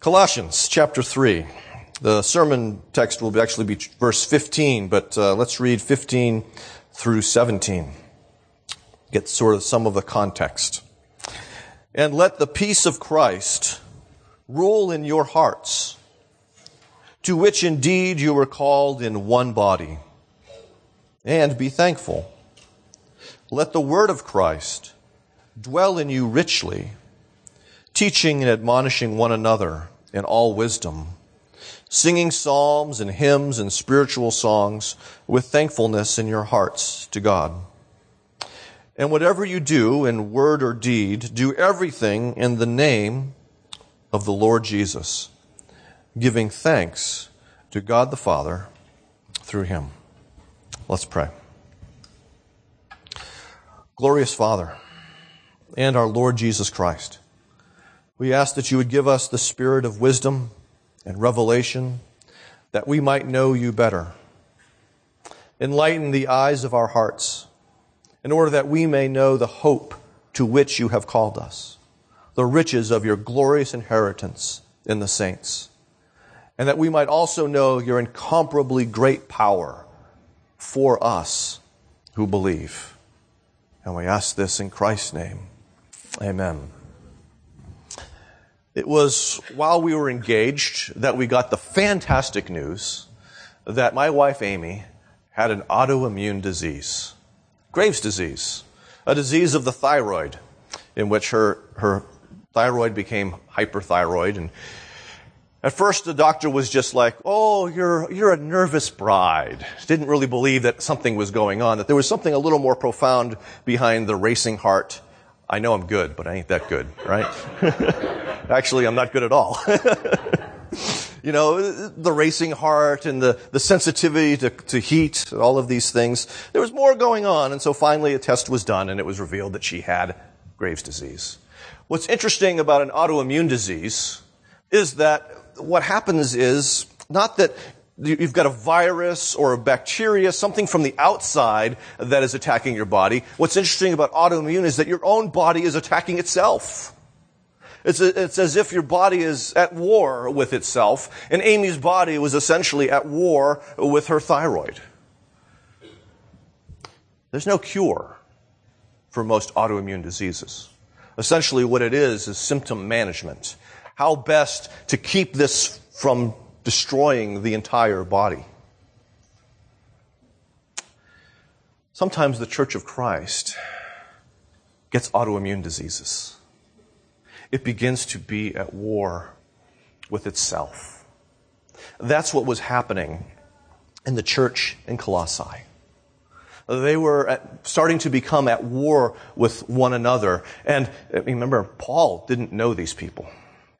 Colossians chapter 3. The sermon text will actually be verse 15, but uh, let's read 15 through 17. Get sort of some of the context. And let the peace of Christ rule in your hearts, to which indeed you were called in one body. And be thankful. Let the word of Christ dwell in you richly, teaching and admonishing one another in all wisdom, singing psalms and hymns and spiritual songs with thankfulness in your hearts to God. And whatever you do in word or deed, do everything in the name of the Lord Jesus, giving thanks to God the Father through him. Let's pray. Glorious Father and our Lord Jesus Christ, we ask that you would give us the spirit of wisdom and revelation that we might know you better. Enlighten the eyes of our hearts in order that we may know the hope to which you have called us, the riches of your glorious inheritance in the saints, and that we might also know your incomparably great power for us who believe. And we ask this in Christ's name. Amen. It was while we were engaged that we got the fantastic news that my wife Amy had an autoimmune disease, Graves' disease, a disease of the thyroid, in which her, her thyroid became hyperthyroid. And at first the doctor was just like, oh, you're, you're a nervous bride. Didn't really believe that something was going on, that there was something a little more profound behind the racing heart. I know I'm good, but I ain't that good, right? Actually, I'm not good at all. you know, the racing heart and the, the sensitivity to, to heat, all of these things. There was more going on, and so finally a test was done and it was revealed that she had Graves' disease. What's interesting about an autoimmune disease is that what happens is not that you've got a virus or a bacteria, something from the outside that is attacking your body. What's interesting about autoimmune is that your own body is attacking itself. It's, a, it's as if your body is at war with itself, and Amy's body was essentially at war with her thyroid. There's no cure for most autoimmune diseases. Essentially, what it is is symptom management. How best to keep this from destroying the entire body. Sometimes the Church of Christ gets autoimmune diseases it begins to be at war with itself. That's what was happening in the church in Colossae. They were at, starting to become at war with one another. And uh, remember, Paul didn't know these people.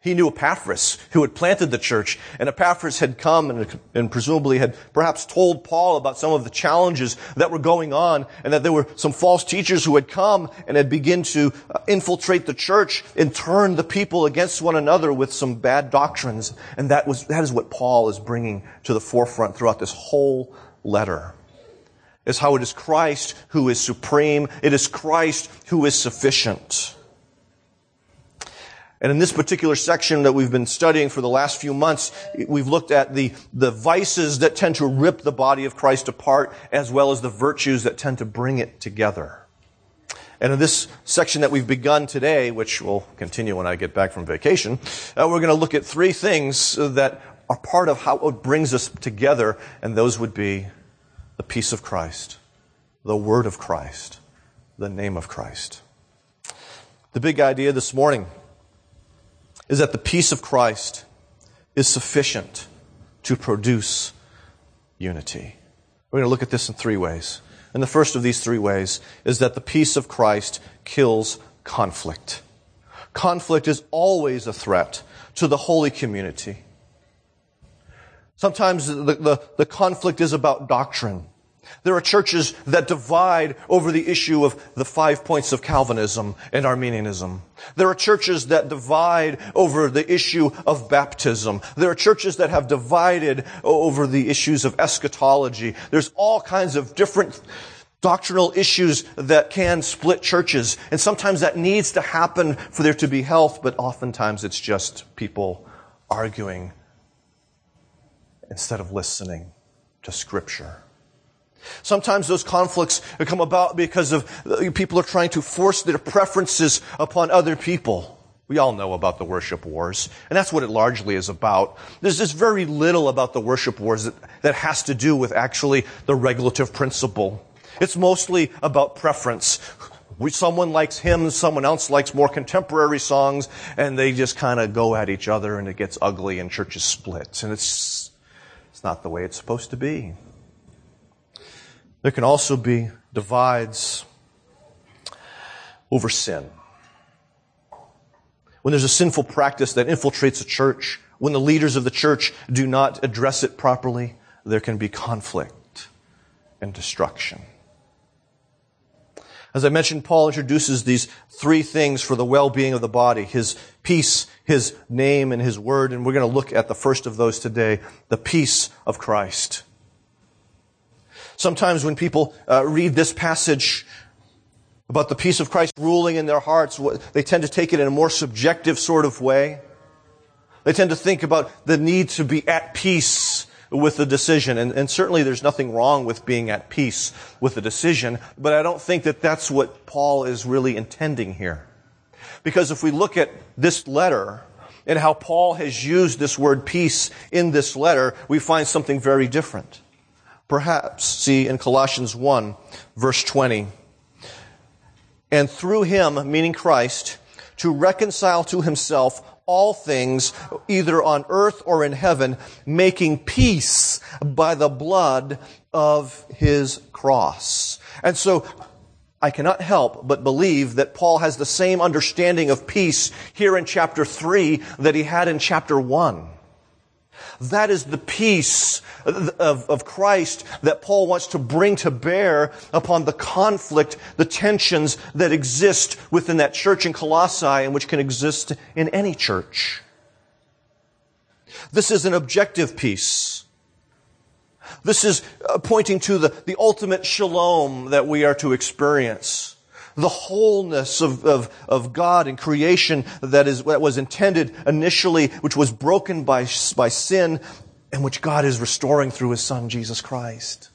He knew Epaphras, who had planted the church, and Epaphras had come and, and, presumably had perhaps told Paul about some of the challenges that were going on, and that there were some false teachers who had come and had begun to uh, infiltrate the church and turn the people against one another with some bad doctrines. And that was, that is what Paul is bringing to the forefront throughout this whole letter. Is how it is Christ who is supreme. It is Christ who is sufficient. And in this particular section that we've been studying for the last few months, we've looked at the, the vices that tend to rip the body of Christ apart, as well as the virtues that tend to bring it together. And in this section that we've begun today, which will continue when I get back from vacation, uh, we're going to look at three things that are part of how it brings us together, and those would be the peace of Christ, the word of Christ, the name of Christ. The big idea this morning is that the peace of Christ is sufficient to produce unity. We're going to look at this in three ways. And the first of these three ways is that the peace of Christ kills conflict. Conflict is always a threat to the holy community. Sometimes the, the, the conflict is about doctrine. There are churches that divide over the issue of the five points of Calvinism and Arminianism. There are churches that divide over the issue of baptism. There are churches that have divided over the issues of eschatology. There's all kinds of different doctrinal issues that can split churches. And sometimes that needs to happen for there to be health, but oftentimes it's just people arguing instead of listening to Scripture. Sometimes those conflicts come about because of uh, people are trying to force their preferences upon other people. We all know about the worship wars, and that's what it largely is about. There's just very little about the worship wars that, that has to do with actually the regulative principle. It's mostly about preference. Someone likes hymns, someone else likes more contemporary songs, and they just kind of go at each other, and it gets ugly, and churches split. And it's, it's not the way it's supposed to be. There can also be divides over sin when there's a sinful practice that infiltrates a church, when the leaders of the church do not address it properly, there can be conflict and destruction. As I mentioned, Paul introduces these three things for the well-being of the body. His peace, his name, and his word. And we're going to look at the first of those today, the peace of Christ. Sometimes when people uh, read this passage, about the peace of Christ ruling in their hearts, they tend to take it in a more subjective sort of way. They tend to think about the need to be at peace with the decision. And, and, certainly there's nothing wrong with being at peace with the decision, but I don't think that that's what Paul is really intending here. Because if we look at this letter and how Paul has used this word peace in this letter, we find something very different. Perhaps, see in Colossians 1, verse 20, and through him, meaning Christ, to reconcile to himself all things, either on earth or in heaven, making peace by the blood of his cross. And so, I cannot help but believe that Paul has the same understanding of peace here in chapter 3 that he had in chapter 1. That is the peace of, of Christ that Paul wants to bring to bear upon the conflict, the tensions that exist within that church in Colossae and which can exist in any church. This is an objective peace. This is pointing to the, the ultimate shalom that we are to experience the wholeness of, of, of God and creation that is that was intended initially, which was broken by, by sin, and which God is restoring through His Son, Jesus Christ.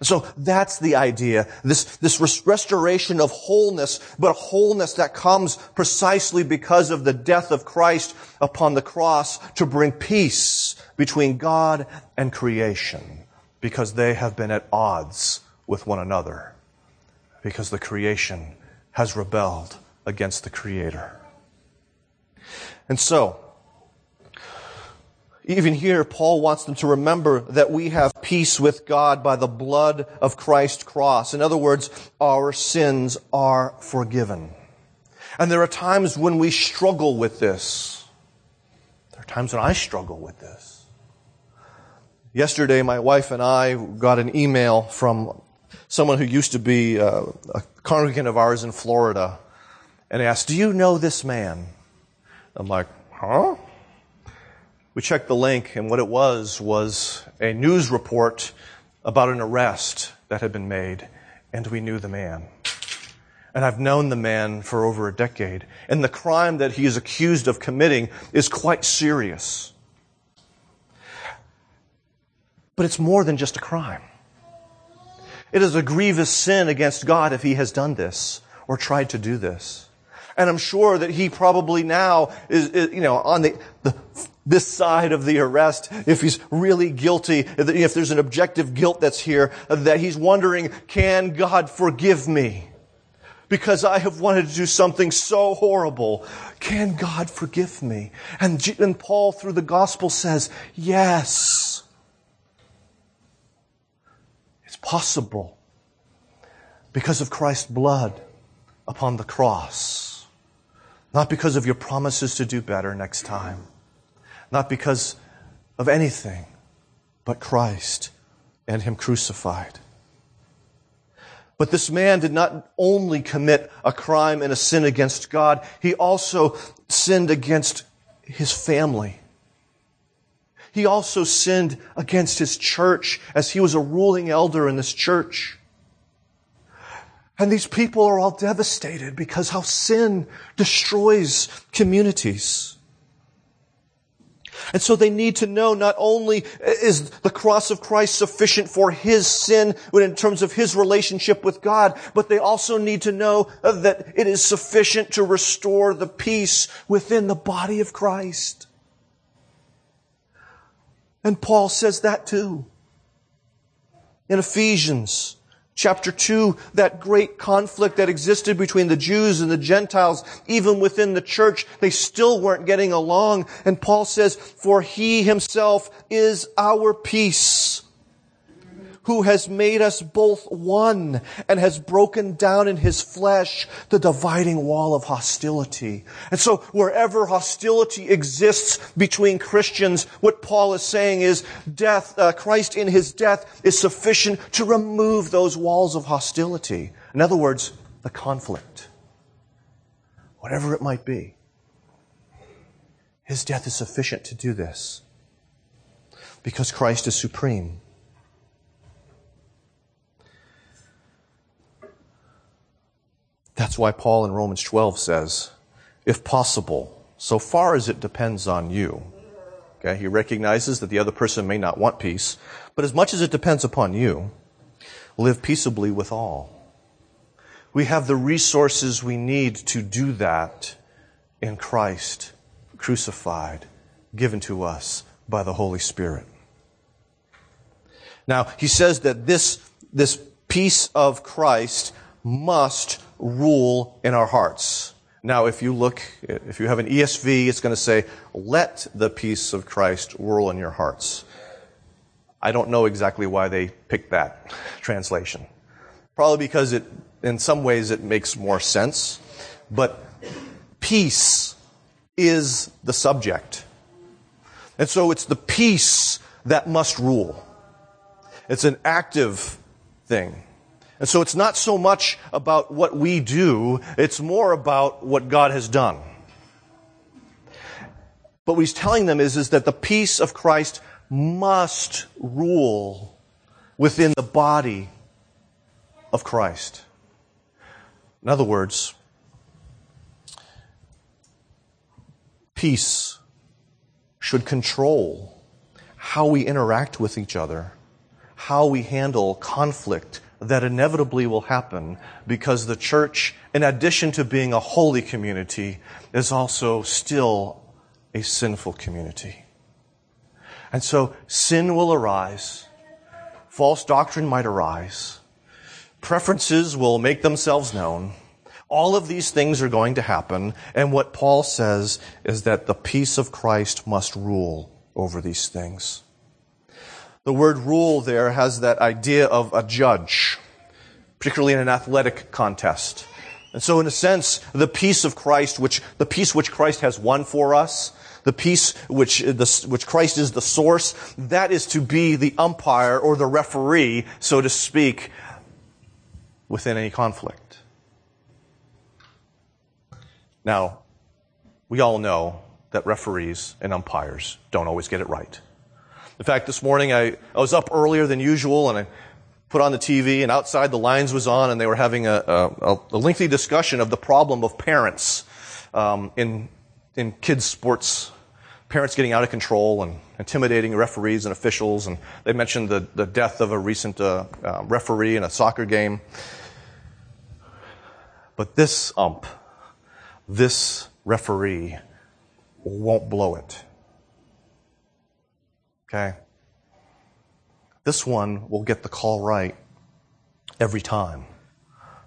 So that's the idea. This, this restoration of wholeness, but wholeness that comes precisely because of the death of Christ upon the cross to bring peace between God and creation because they have been at odds with one another because the creation has rebelled against the Creator. And so, even here, Paul wants them to remember that we have peace with God by the blood of Christ's cross. In other words, our sins are forgiven. And there are times when we struggle with this. There are times when I struggle with this. Yesterday, my wife and I got an email from someone who used to be uh, a congregant of ours in Florida and asked, Do you know this man? I'm like, Huh? We checked the link, and what it was was a news report about an arrest that had been made, and we knew the man. And I've known the man for over a decade. And the crime that he is accused of committing is quite serious. But it's more than just a crime. It is a grievous sin against God if he has done this or tried to do this. And I'm sure that he probably now is, is you know, on the, the, this side of the arrest, if he's really guilty, if there's an objective guilt that's here, that he's wondering, can God forgive me? Because I have wanted to do something so horrible. Can God forgive me? And, and Paul through the gospel says, yes. Possible because of Christ's blood upon the cross. Not because of your promises to do better next time. Not because of anything, but Christ and Him crucified. But this man did not only commit a crime and a sin against God, he also sinned against his family. He also sinned against his church as he was a ruling elder in this church. And these people are all devastated because how sin destroys communities. And so they need to know not only is the cross of Christ sufficient for his sin in terms of his relationship with God, but they also need to know that it is sufficient to restore the peace within the body of Christ. And Paul says that too. In Ephesians, chapter 2, that great conflict that existed between the Jews and the Gentiles, even within the church, they still weren't getting along. And Paul says, for he himself is our peace who has made us both one and has broken down in his flesh the dividing wall of hostility. And so wherever hostility exists between Christians, what Paul is saying is death, uh, Christ in his death is sufficient to remove those walls of hostility. In other words, the conflict. Whatever it might be. His death is sufficient to do this because Christ is supreme. That's why Paul in Romans 12 says, if possible, so far as it depends on you. Okay, he recognizes that the other person may not want peace, but as much as it depends upon you, live peaceably with all. We have the resources we need to do that in Christ, crucified, given to us by the Holy Spirit. Now, he says that this, this peace of Christ must rule in our hearts. Now, if you look, if you have an ESV, it's going to say, let the peace of Christ rule in your hearts. I don't know exactly why they picked that translation. Probably because it, in some ways, it makes more sense. But peace is the subject. And so it's the peace that must rule. It's an active thing. And so it's not so much about what we do, it's more about what God has done. But what he's telling them is, is that the peace of Christ must rule within the body of Christ. In other words, peace should control how we interact with each other, how we handle conflict that inevitably will happen because the church, in addition to being a holy community, is also still a sinful community. And so sin will arise, false doctrine might arise, preferences will make themselves known. All of these things are going to happen, and what Paul says is that the peace of Christ must rule over these things. The word rule there has that idea of a judge, particularly in an athletic contest. And so in a sense, the peace of Christ, which, the peace which Christ has won for us, the peace which, the, which Christ is the source, that is to be the umpire or the referee, so to speak, within any conflict. Now, we all know that referees and umpires don't always get it right. In fact, this morning I, I was up earlier than usual and I put on the TV and outside the lines was on and they were having a, a, a lengthy discussion of the problem of parents um, in, in kids sports. Parents getting out of control and intimidating referees and officials. And they mentioned the, the death of a recent uh, uh, referee in a soccer game. But this ump, this referee, won't blow it. Okay? This one will get the call right every time.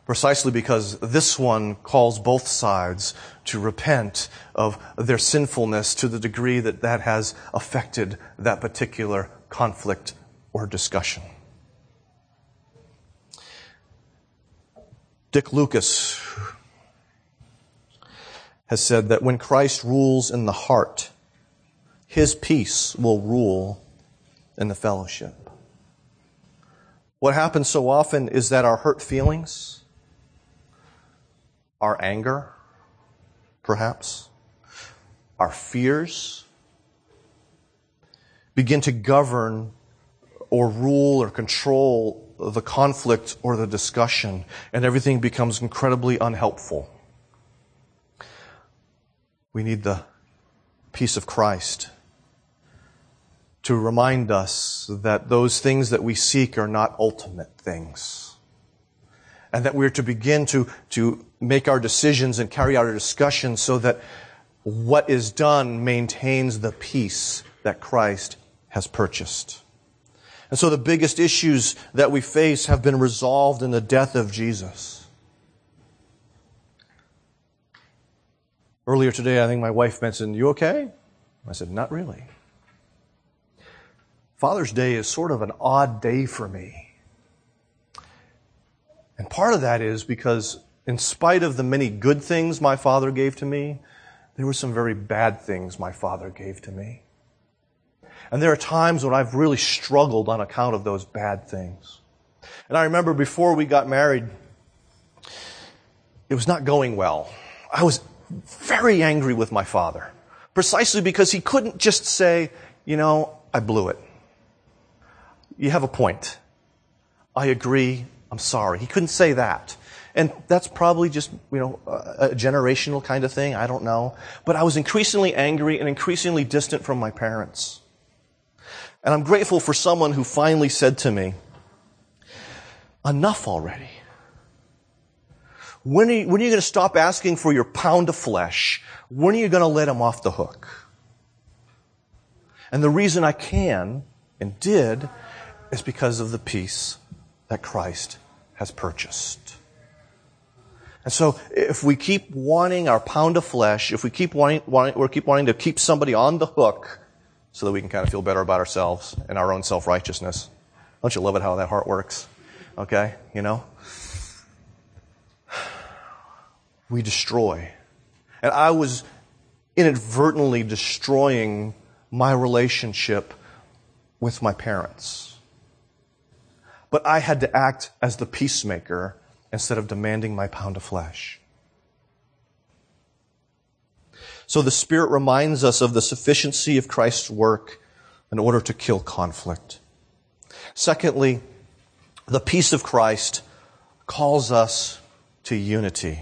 Precisely because this one calls both sides to repent of their sinfulness to the degree that that has affected that particular conflict or discussion. Dick Lucas has said that when Christ rules in the heart, his peace will rule in the fellowship. What happens so often is that our hurt feelings, our anger, perhaps, our fears, begin to govern or rule or control the conflict or the discussion, and everything becomes incredibly unhelpful. We need the peace of Christ to remind us that those things that we seek are not ultimate things. And that we're to begin to, to make our decisions and carry out our discussions so that what is done maintains the peace that Christ has purchased. And so the biggest issues that we face have been resolved in the death of Jesus. Earlier today, I think my wife mentioned, You okay? I said, Not really. Father's Day is sort of an odd day for me. And part of that is because, in spite of the many good things my father gave to me, there were some very bad things my father gave to me. And there are times when I've really struggled on account of those bad things. And I remember before we got married, it was not going well. I was very angry with my father, precisely because he couldn't just say, you know, I blew it. You have a point. I agree. I'm sorry. He couldn't say that. And that's probably just, you know, a generational kind of thing. I don't know. But I was increasingly angry and increasingly distant from my parents. And I'm grateful for someone who finally said to me, enough already. When are you, when are you going to stop asking for your pound of flesh? When are you going to let him off the hook? And the reason I can and did is because of the peace that Christ has purchased. And so, if we keep wanting our pound of flesh, if we keep wanting, wanting, or keep wanting to keep somebody on the hook so that we can kind of feel better about ourselves and our own self-righteousness, don't you love it how that heart works? Okay, you know? We destroy. And I was inadvertently destroying my relationship with my parents. But I had to act as the peacemaker instead of demanding my pound of flesh. So the Spirit reminds us of the sufficiency of Christ's work in order to kill conflict. Secondly, the peace of Christ calls us to unity.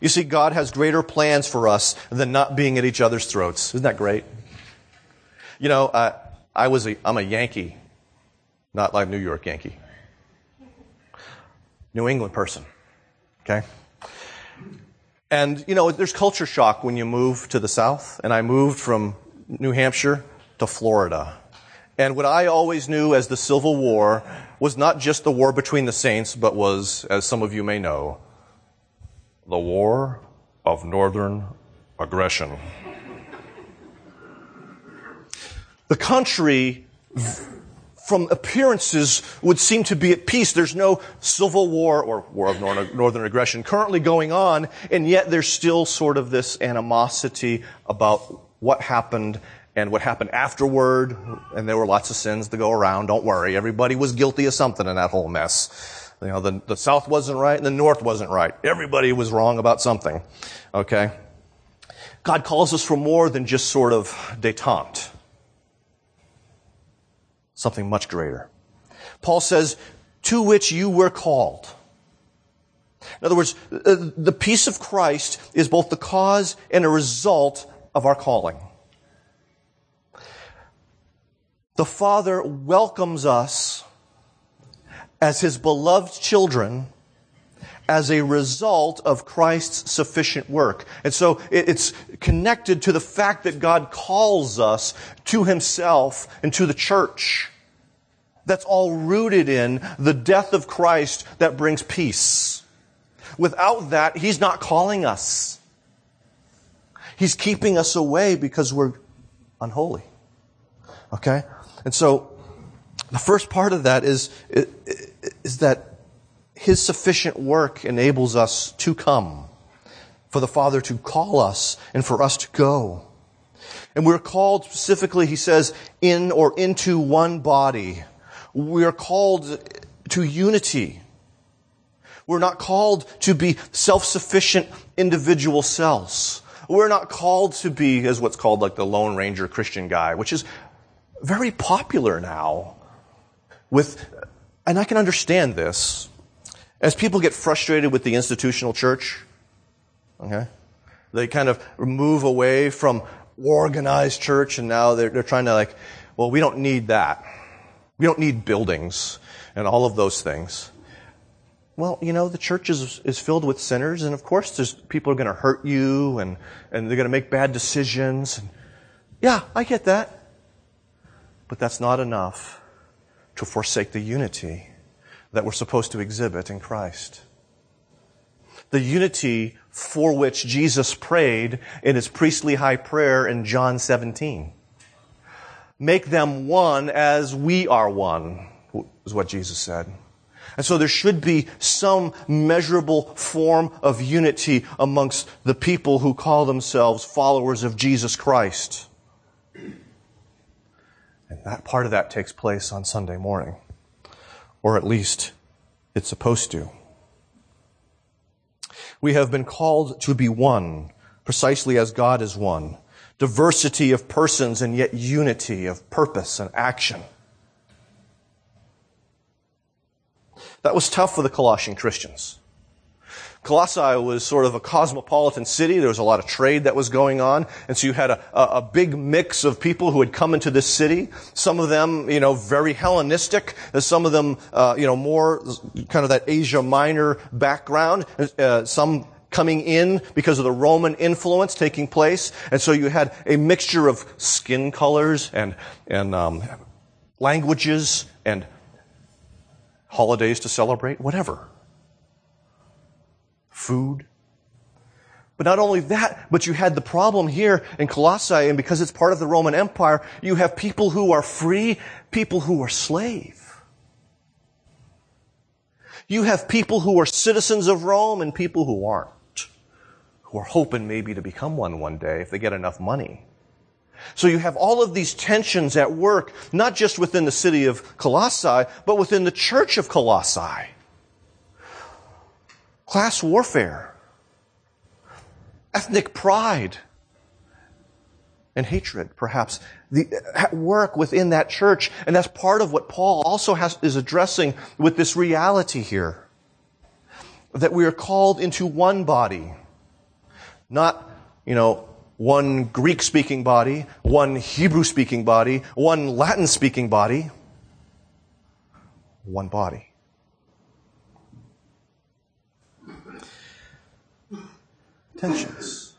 You see, God has greater plans for us than not being at each other's throats. Isn't that great? You know, I was a, I'm a Yankee not like New York Yankee. New England person. Okay? And, you know, there's culture shock when you move to the South. And I moved from New Hampshire to Florida. And what I always knew as the Civil War was not just the war between the states, but was, as some of you may know, the war of northern aggression. The country from appearances would seem to be at peace. There's no civil war or war of northern aggression currently going on, and yet there's still sort of this animosity about what happened and what happened afterward. And there were lots of sins to go around. Don't worry. Everybody was guilty of something in that whole mess. You know, the, the South wasn't right and the North wasn't right. Everybody was wrong about something. Okay? God calls us for more than just sort of detente something much greater. Paul says, to which you were called. In other words, uh, the peace of Christ is both the cause and a result of our calling. The Father welcomes us as His beloved children as a result of Christ's sufficient work. And so it's connected to the fact that God calls us to Himself and to the church. That's all rooted in the death of Christ that brings peace. Without that, He's not calling us. He's keeping us away because we're unholy. Okay? And so, the first part of that is, is that his sufficient work enables us to come, for the Father to call us and for us to go. And we're called specifically, he says, in or into one body. We are called to unity. We're not called to be self-sufficient individual selves. We're not called to be as what's called like the Lone Ranger Christian guy, which is very popular now with, and I can understand this. As people get frustrated with the institutional church, okay, they kind of move away from organized church and now they're, they're trying to like, well, we don't need that. We don't need buildings and all of those things. Well, you know, the church is, is filled with sinners, and of course, there's people are going to hurt you, and, and they're going to make bad decisions. And, yeah, I get that. But that's not enough to forsake the unity that we're supposed to exhibit in Christ. The unity for which Jesus prayed in his priestly high prayer in John 17. Make them one as we are one, is what Jesus said. And so there should be some measurable form of unity amongst the people who call themselves followers of Jesus Christ. And that part of that takes place on Sunday morning. Or at least it's supposed to. We have been called to be one, precisely as God is one. Diversity of persons and yet unity of purpose and action. That was tough for the Colossian Christians. Colossae was sort of a cosmopolitan city. There was a lot of trade that was going on. And so you had a, a, big mix of people who had come into this city. Some of them, you know, very Hellenistic. Some of them, uh, you know, more kind of that Asia Minor background. Uh, some coming in because of the Roman influence taking place. And so you had a mixture of skin colors and, and um, languages and holidays to celebrate, whatever. Food. But not only that, but you had the problem here in Colossae, and because it's part of the Roman Empire, you have people who are free, people who are slave. You have people who are citizens of Rome and people who aren't, who are hoping maybe to become one one day if they get enough money. So you have all of these tensions at work, not just within the city of Colossae, but within the church of Colossae. Class warfare, ethnic pride, and hatred, perhaps, the, at work within that church. And that's part of what Paul also has, is addressing with this reality here. That we are called into one body. Not, you know, one Greek speaking body, one Hebrew speaking body, one Latin speaking body, one body. Tensions.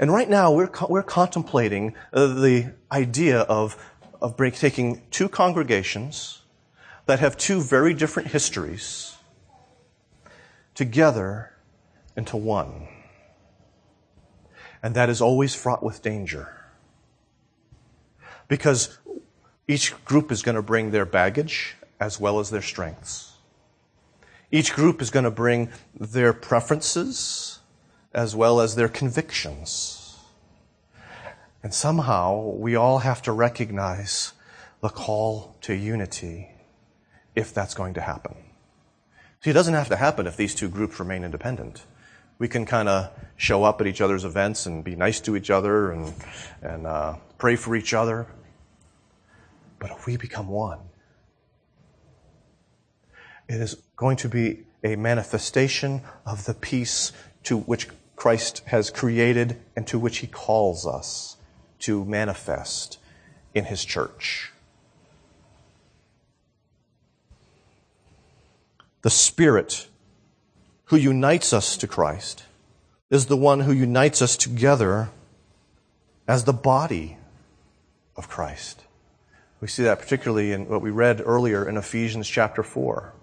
And right now we're, we're contemplating uh, the idea of, of break, taking two congregations that have two very different histories together into one. And that is always fraught with danger. Because each group is going to bring their baggage as well as their strengths. Each group is going to bring their preferences as well as their convictions. And somehow we all have to recognize the call to unity if that's going to happen. See, it doesn't have to happen if these two groups remain independent we can kind of show up at each other's events and be nice to each other and, and uh, pray for each other. But if we become one, it is going to be a manifestation of the peace to which Christ has created and to which he calls us to manifest in his church. The Spirit who unites us to Christ is the one who unites us together as the body of Christ. We see that particularly in what we read earlier in Ephesians chapter 4.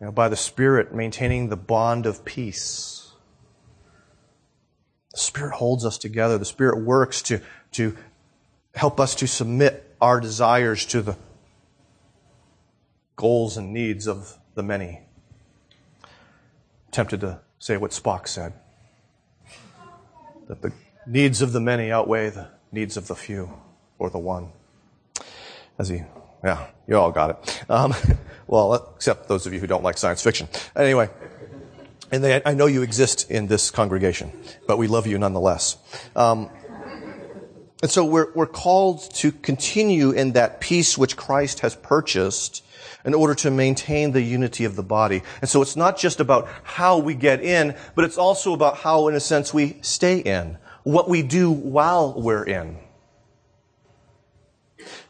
You know, by the Spirit maintaining the bond of peace. The Spirit holds us together. The Spirit works to, to help us to submit our desires to the goals and needs of the many I'm tempted to say what Spock said that the needs of the many outweigh the needs of the few or the one. As he, yeah, you all got it. Um, well, except those of you who don't like science fiction. Anyway, and they, I know you exist in this congregation, but we love you nonetheless. Um, and so we're, we're called to continue in that peace which Christ has purchased in order to maintain the unity of the body. And so it's not just about how we get in, but it's also about how, in a sense, we stay in. What we do while we're in.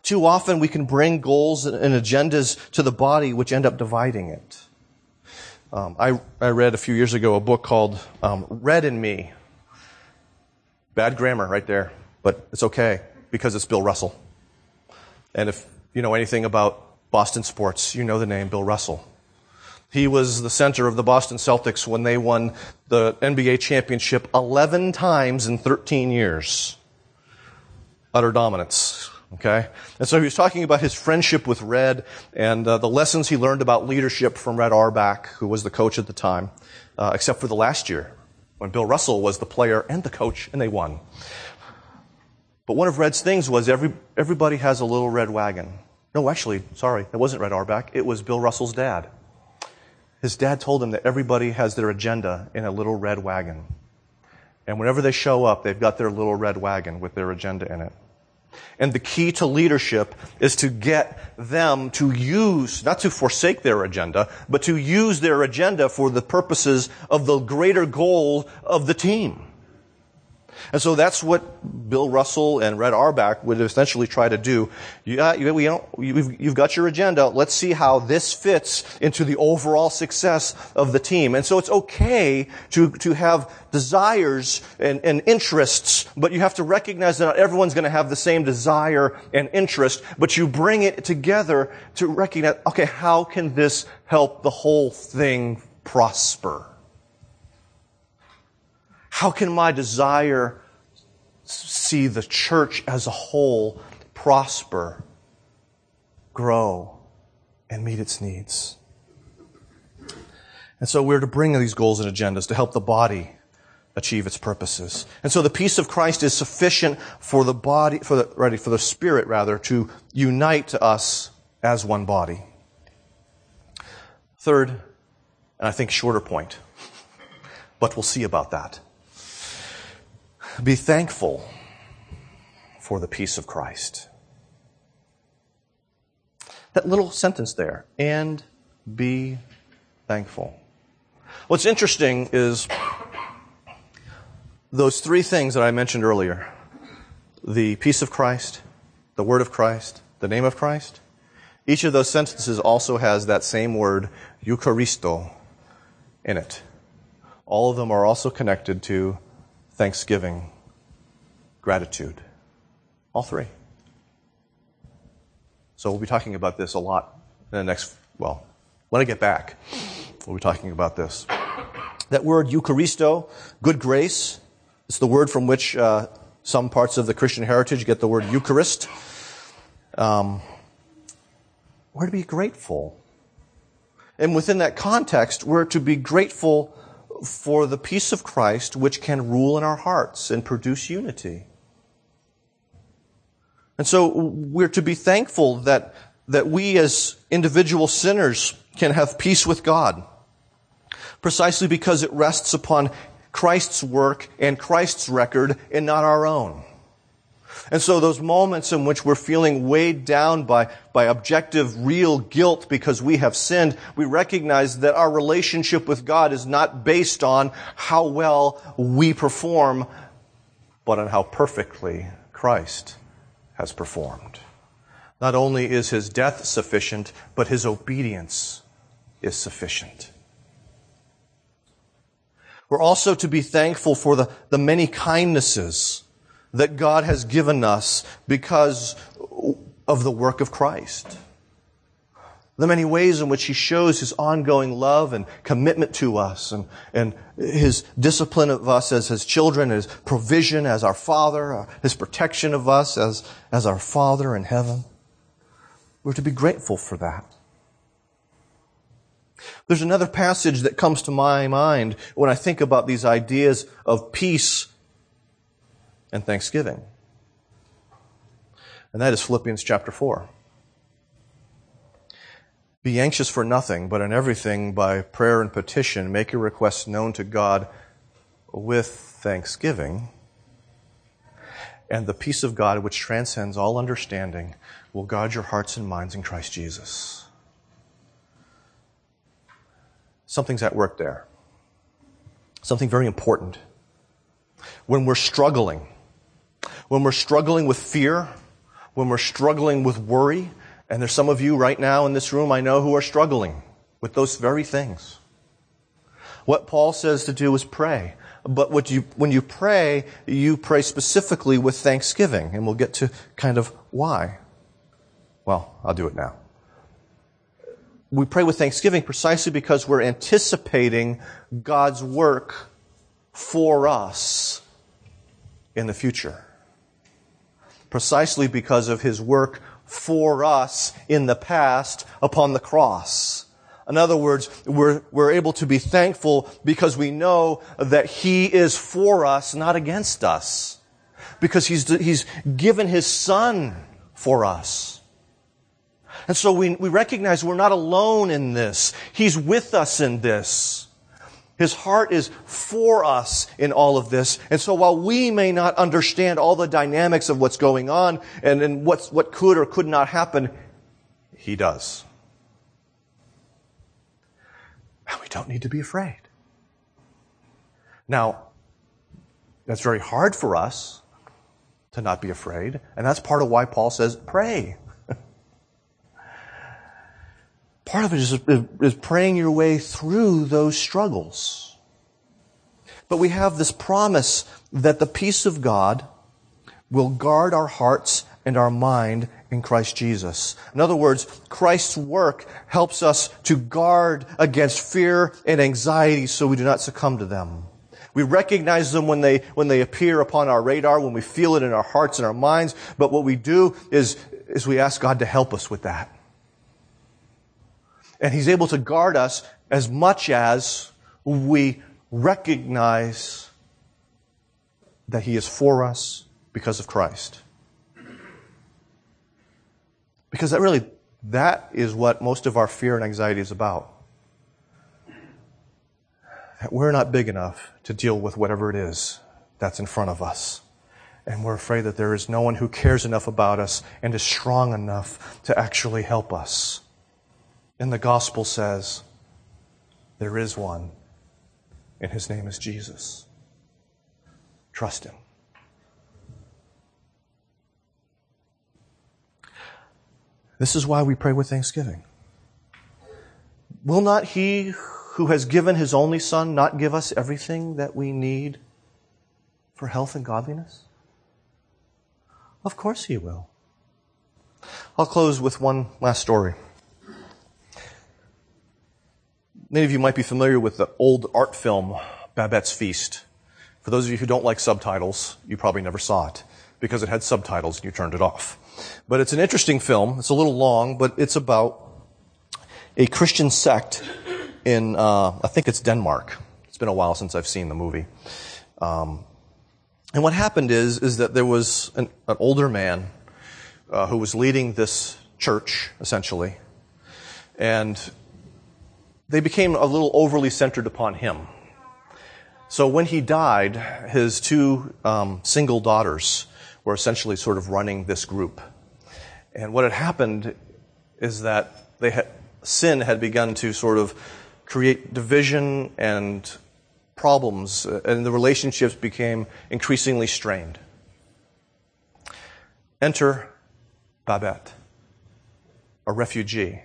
Too often we can bring goals and agendas to the body which end up dividing it. Um, I, I read a few years ago a book called um, Red and Me. Bad grammar right there, but it's okay because it's Bill Russell. And if you know anything about Boston sports, you know the name Bill Russell. He was the center of the Boston Celtics when they won the NBA championship 11 times in 13 years. Utter dominance. Okay? And so he was talking about his friendship with Red and uh, the lessons he learned about leadership from Red Auerbach, who was the coach at the time, uh, except for the last year when Bill Russell was the player and the coach and they won. But one of Red's things was every, everybody has a little red wagon. No, actually, sorry, it wasn't Red Auerbach. It was Bill Russell's dad. His dad told him that everybody has their agenda in a little red wagon. And whenever they show up, they've got their little red wagon with their agenda in it. And the key to leadership is to get them to use, not to forsake their agenda, but to use their agenda for the purposes of the greater goal of the team. And so that's what Bill Russell and Red Auerbach would essentially try to do. You, uh, you, you've, you've got your agenda. Let's see how this fits into the overall success of the team. And so it's okay to, to have desires and, and interests, but you have to recognize that not everyone's going to have the same desire and interest, but you bring it together to recognize, okay, how can this help the whole thing prosper? How can my desire see the church as a whole prosper, grow, and meet its needs? And so we're to bring these goals and agendas to help the body achieve its purposes. And so the peace of Christ is sufficient for the body, for the, ready, for the spirit rather, to unite to us as one body. Third, and I think shorter point, but we'll see about that. Be thankful for the peace of Christ. That little sentence there, and be thankful. What's interesting is those three things that I mentioned earlier the peace of Christ, the word of Christ, the name of Christ. Each of those sentences also has that same word, Eucharisto, in it. All of them are also connected to thanksgiving, gratitude. All three. So we'll be talking about this a lot in the next, well, when I get back, we'll be talking about this. That word Eucharisto, good grace, it's the word from which uh, some parts of the Christian heritage get the word Eucharist. Um, we're to be grateful. And within that context, we're to be grateful for the peace of Christ which can rule in our hearts and produce unity. And so we're to be thankful that, that we as individual sinners can have peace with God. Precisely because it rests upon Christ's work and Christ's record and not our own. And so those moments in which we're feeling weighed down by, by objective, real guilt because we have sinned, we recognize that our relationship with God is not based on how well we perform, but on how perfectly Christ has performed. Not only is his death sufficient, but his obedience is sufficient. We're also to be thankful for the, the many kindnesses that God has given us because of the work of Christ. The many ways in which He shows His ongoing love and commitment to us and, and His discipline of us as His children, His provision as our Father, uh, His protection of us as, as our Father in heaven. We're to be grateful for that. There's another passage that comes to my mind when I think about these ideas of peace and thanksgiving. And that is Philippians chapter 4. Be anxious for nothing, but in everything by prayer and petition, make your requests known to God with thanksgiving. And the peace of God, which transcends all understanding, will guard your hearts and minds in Christ Jesus. Something's at work there. Something very important. When we're struggling, when we're struggling with fear, when we're struggling with worry, and there's some of you right now in this room I know who are struggling with those very things. What Paul says to do is pray. But you, when you pray, you pray specifically with thanksgiving, and we'll get to kind of why. Well, I'll do it now. We pray with thanksgiving precisely because we're anticipating God's work for us in the future. Precisely because of His work for us in the past upon the cross. In other words, we're, we're able to be thankful because we know that He is for us, not against us. Because He's, He's given His Son for us. And so we, we recognize we're not alone in this. He's with us in this. His heart is for us in all of this. And so while we may not understand all the dynamics of what's going on and, and what's, what could or could not happen, He does. And we don't need to be afraid. Now, that's very hard for us to not be afraid, and that's part of why Paul says, pray. Part of it is, is praying your way through those struggles. But we have this promise that the peace of God will guard our hearts and our mind in Christ Jesus. In other words, Christ's work helps us to guard against fear and anxiety so we do not succumb to them. We recognize them when they, when they appear upon our radar, when we feel it in our hearts and our minds, but what we do is, is we ask God to help us with that. And He's able to guard us as much as we recognize that He is for us because of Christ. Because that really, that is what most of our fear and anxiety is about. That we're not big enough to deal with whatever it is that's in front of us. And we're afraid that there is no one who cares enough about us and is strong enough to actually help us. And the gospel says, there is one, and his name is Jesus. Trust him. This is why we pray with thanksgiving. Will not he who has given his only son not give us everything that we need for health and godliness? Of course he will. I'll close with one last story. Many of you might be familiar with the old art film, Babette's Feast. For those of you who don't like subtitles, you probably never saw it because it had subtitles and you turned it off. But it's an interesting film. It's a little long, but it's about a Christian sect in, uh, I think it's Denmark. It's been a while since I've seen the movie. Um, and what happened is, is that there was an, an older man uh, who was leading this church, essentially, and they became a little overly centered upon him. So when he died, his two um, single daughters were essentially sort of running this group. And what had happened is that they had, sin had begun to sort of create division and problems, uh, and the relationships became increasingly strained. Enter Babette, a refugee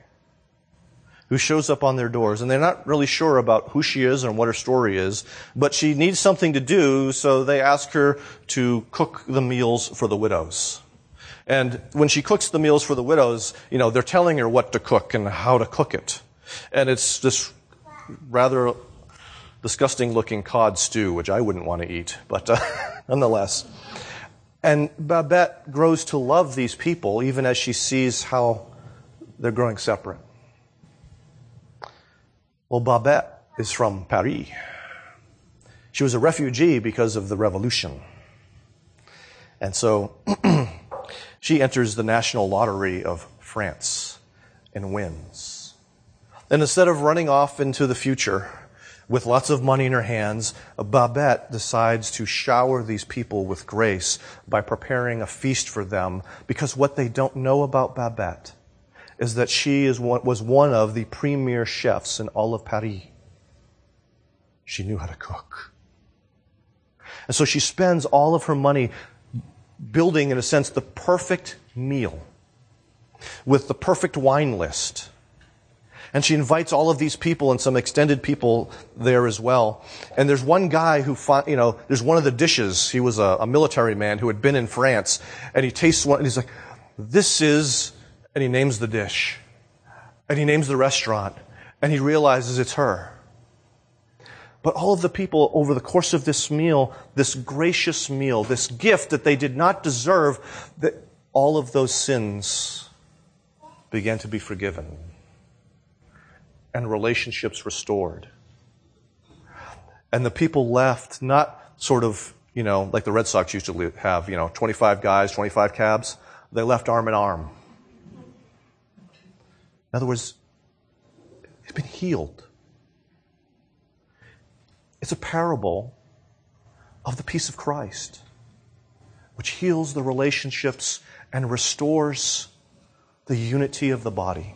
who shows up on their doors and they're not really sure about who she is and what her story is, but she needs something to do, so they ask her to cook the meals for the widows. And when she cooks the meals for the widows, you know, they're telling her what to cook and how to cook it. And it's this rather disgusting looking cod stew, which I wouldn't want to eat, but uh, nonetheless. And Babette grows to love these people even as she sees how they're growing separate. Well, Babette is from Paris. She was a refugee because of the revolution. And so she enters the national lottery of France and wins. And instead of running off into the future with lots of money in her hands, Babette decides to shower these people with grace by preparing a feast for them because what they don't know about Babette is that she is one, was one of the premier chefs in all of Paris. She knew how to cook. And so she spends all of her money building, in a sense, the perfect meal with the perfect wine list. And she invites all of these people and some extended people there as well. And there's one guy who, you know, there's one of the dishes. He was a, a military man who had been in France, and he tastes one, and he's like, "This is," and he names the dish, and he names the restaurant, and he realizes it's her. But all of the people over the course of this meal, this gracious meal, this gift that they did not deserve, that all of those sins began to be forgiven and relationships restored. And the people left not sort of, you know, like the Red Sox used to have, you know, 25 guys, 25 cabs. They left arm in arm. In other words, it's been healed. It's a parable of the peace of Christ, which heals the relationships and restores the unity of the body.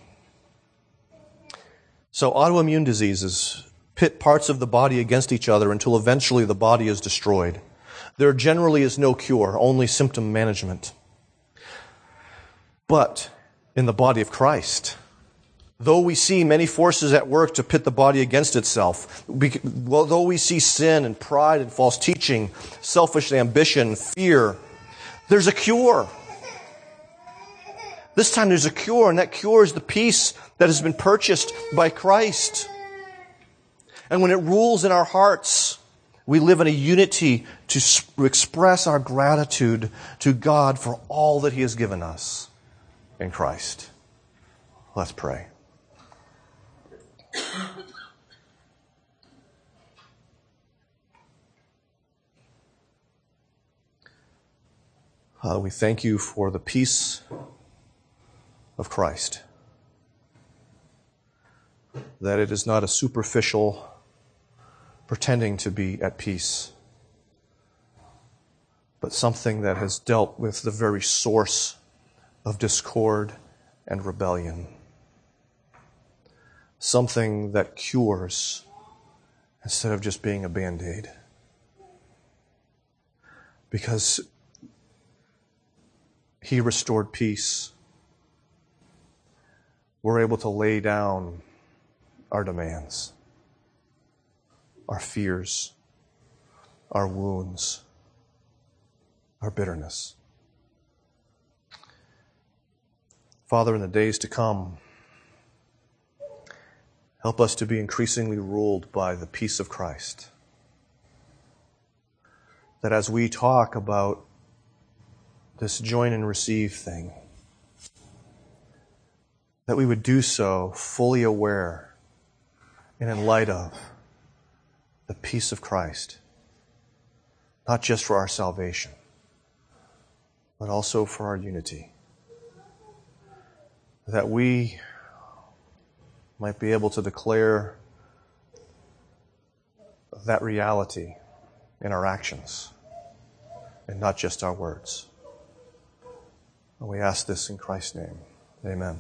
So, autoimmune diseases pit parts of the body against each other until eventually the body is destroyed. There generally is no cure, only symptom management. But in the body of Christ, though we see many forces at work to pit the body against itself, well, though we see sin and pride and false teaching, selfish ambition, fear, there's a cure. This time there's a cure, and that cure is the peace that has been purchased by Christ. And when it rules in our hearts, we live in a unity to express our gratitude to God for all that He has given us in Christ. Let's pray. We thank you for the peace of Christ. That it is not a superficial pretending to be at peace, but something that has dealt with the very source of discord and rebellion. Something that cures instead of just being a band aid. Because he restored peace we're able to lay down our demands, our fears, our wounds, our bitterness. Father, in the days to come, help us to be increasingly ruled by the peace of Christ. That as we talk about this join and receive thing, that we would do so fully aware and in light of the peace of Christ, not just for our salvation, but also for our unity. That we might be able to declare that reality in our actions and not just our words. And we ask this in Christ's name. Amen.